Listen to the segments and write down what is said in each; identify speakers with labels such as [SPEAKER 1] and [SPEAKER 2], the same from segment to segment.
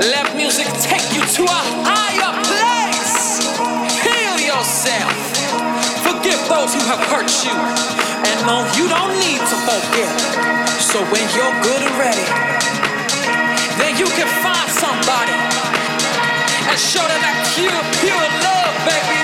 [SPEAKER 1] Let music take you to a higher place. Heal yourself. Forgive those who have hurt you. And no, you don't need to forget. So when you're good and ready, then you can find somebody and show them that pure, pure love, baby.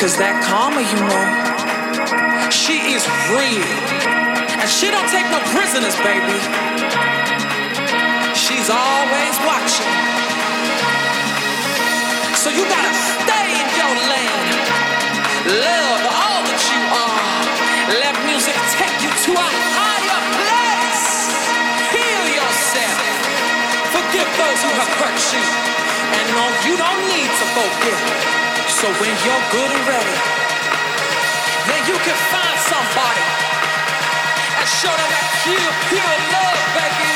[SPEAKER 1] Cause that karma, you know, she is real. And she don't take no prisoners, baby. She's always watching. So you gotta stay in your lane. Love all that you are. Let music take you to a higher place. Heal yourself. Forgive those who have hurt you. And no, you don't need to forget. So when you're good and ready, then you can find somebody and show them that pure, pure love, baby.